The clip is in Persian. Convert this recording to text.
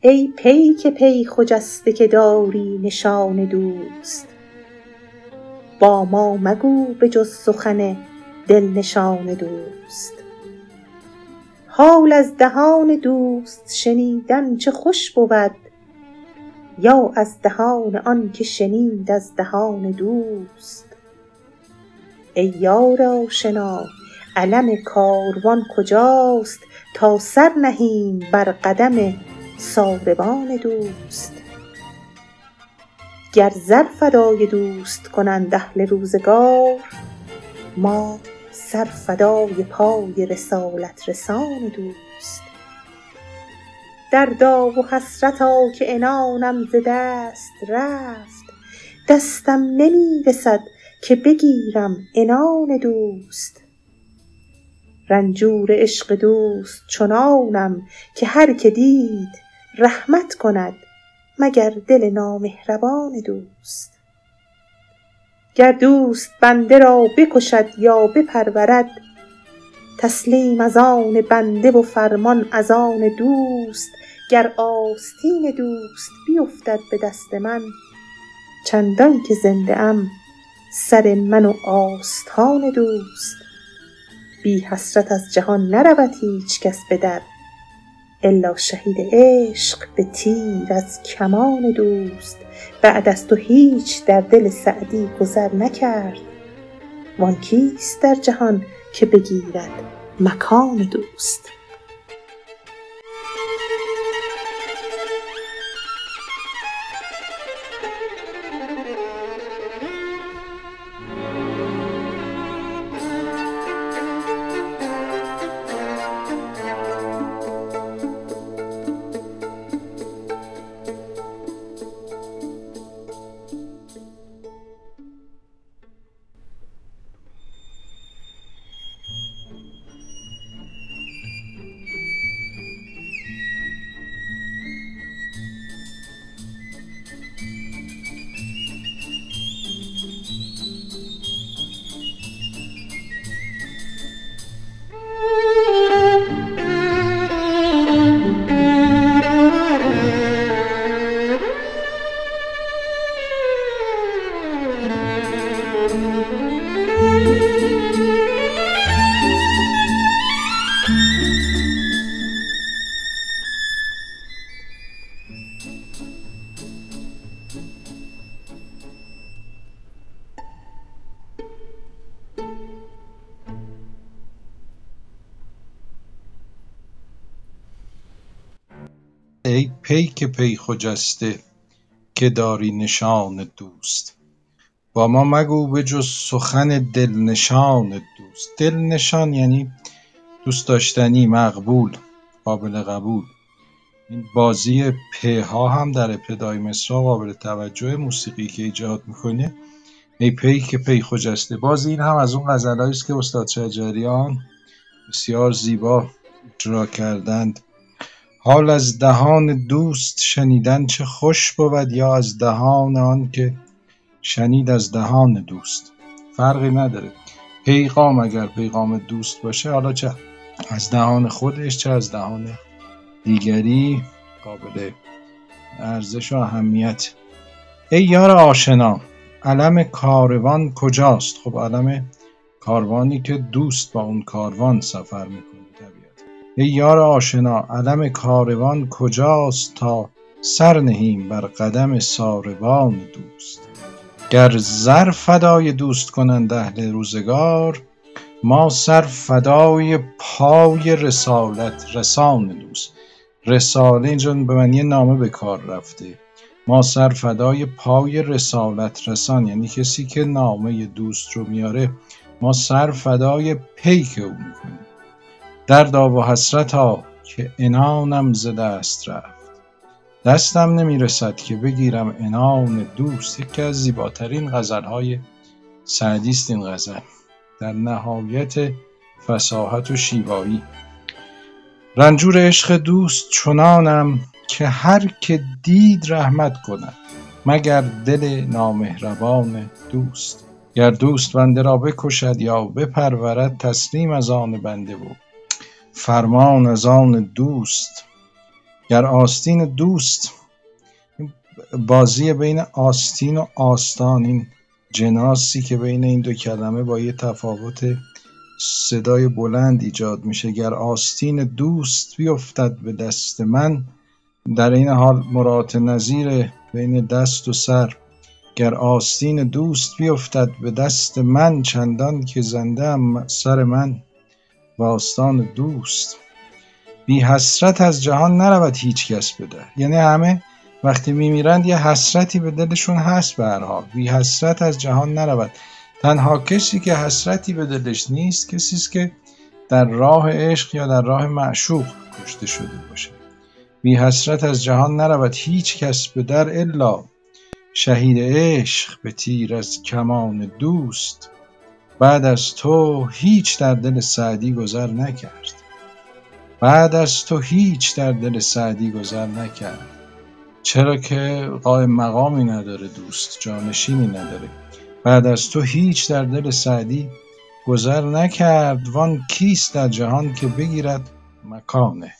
ای پیک پی خجسته که داری نشان دوست. با ما مگو به جز سخن دل نشان دوست. حال از دهان دوست شنیدن چه خوش بود یا از دهان آن که شنید از دهان دوست. ای یار آشنا علم کاروان کجاست؟ تا سر نهیم بر قدم ساربان دوست. گر زر فدای دوست کنند اهل روزگار ما سر فدای پای رسالت رسان دوست. دردا و حسرتا که عنانم ز دست رفت دستم نمی رسد که بگیرم عنان دوست. رنجور عشق دوست چنانم که هر که دید رحمت کند مگر دل نامهربان دوست. گر دوست بنده را بکشد یا بپرورد تسلیم از آن بنده و فرمان از آن دوست. گر آستین دوست بیفتد به دست من چندان که زنده ام سر من و آستان دوست. بی حسرت از جهان نرود هیچ کس به در. الا شهید عشق به تیر از کمان دوست. بعد از تو هیچ در دل سعدی گذر نکرد. وان کیست در جهان که بگیرد مکان دوست؟ ای پیک پی خجسته که داری نشان دوست با ما مگو به جز سخن دل نشان دوست. دل نشان یعنی دوست داشتنی مقبول قابل قبول. این بازی پ ها هم در ابتدای مصرع قابل توجه موسیقی که ایجاد می‌کنه ای پیک پی خجسته باز این هم از اون غزلایی است که استاد شجریان بسیار زیبا اجرا کردند. حال از دهان دوست شنیدن چه خوش بود یا از دهان آن که شنید از دهان دوست. فرقی نداره. پیغام اگر پیغام دوست باشه حالا چه از دهان خودش چه از دهان دیگری قابل ارزش و اهمیت. ای یار آشنا علم کاروان کجاست؟ خب علم کاروانی که دوست با اون کاروان سفر می‌کنه ای یار آشنا علم کاروان کجاست تا سر نهیم بر قدم ساربان دوست؟ گر زر فدای دوست کنند اهل روزگار ما سر فدای پای رسالت رسان دوست. رساله اینجا به معنی نامه به کار رفته. ما سر فدای پای رسالت رسان یعنی کسی که نامه دوست رو میاره ما سر فدای پیک او می‌کنیم. دردا و حسرتا که عنانم ز دست رفت. دستم نمی‌رسد که بگیرم عنان دوست یکی از زیباترین غزلهای سعدی است این غزل. در نهایت فصاحت و شیوایی. رنجور عشق دوست چنانم که هر که دید رحمت کند مگر دل نامهربان دوست. گر دوست بنده را بکشد یا بپرورد تسلیم از آن بنده بود فرمان از آن دوست. گر آستین دوست بازی بین آستین و آستان این جناسی که بین این دو کلمه با یه تفاوت صدای بلند ایجاد میشه. گر آستین دوست بیفتد به دست من در این حال مرات نظیر بین دست و سر. گر آستین دوست بیفتد به دست من چندان که زنده سر من و دوست. بی حسرت از جهان نرود هیچ کس بده یعنی همه وقتی میمیرند یه حسرتی به دلشون هست به هر حال. بی حسرت از جهان نرود. تنها کسی که حسرتی به دلش نیست کسی است که در راه عشق یا در راه معشوق کشته شده باشه. بی حسرت از جهان نرود هیچ کس به در الا. شهید عشق به تیر از کمان دوست. بعد از تو هیچ در دل سعدی گذر نکرد. بعد از تو هیچ در دل سعدی گذر نکرد. چرا که قائم مقامی نداره دوست جانشینی نداره. بعد از تو هیچ در دل سعدی گذر نکرد وان کیست در جهان که بگیرد مکانه.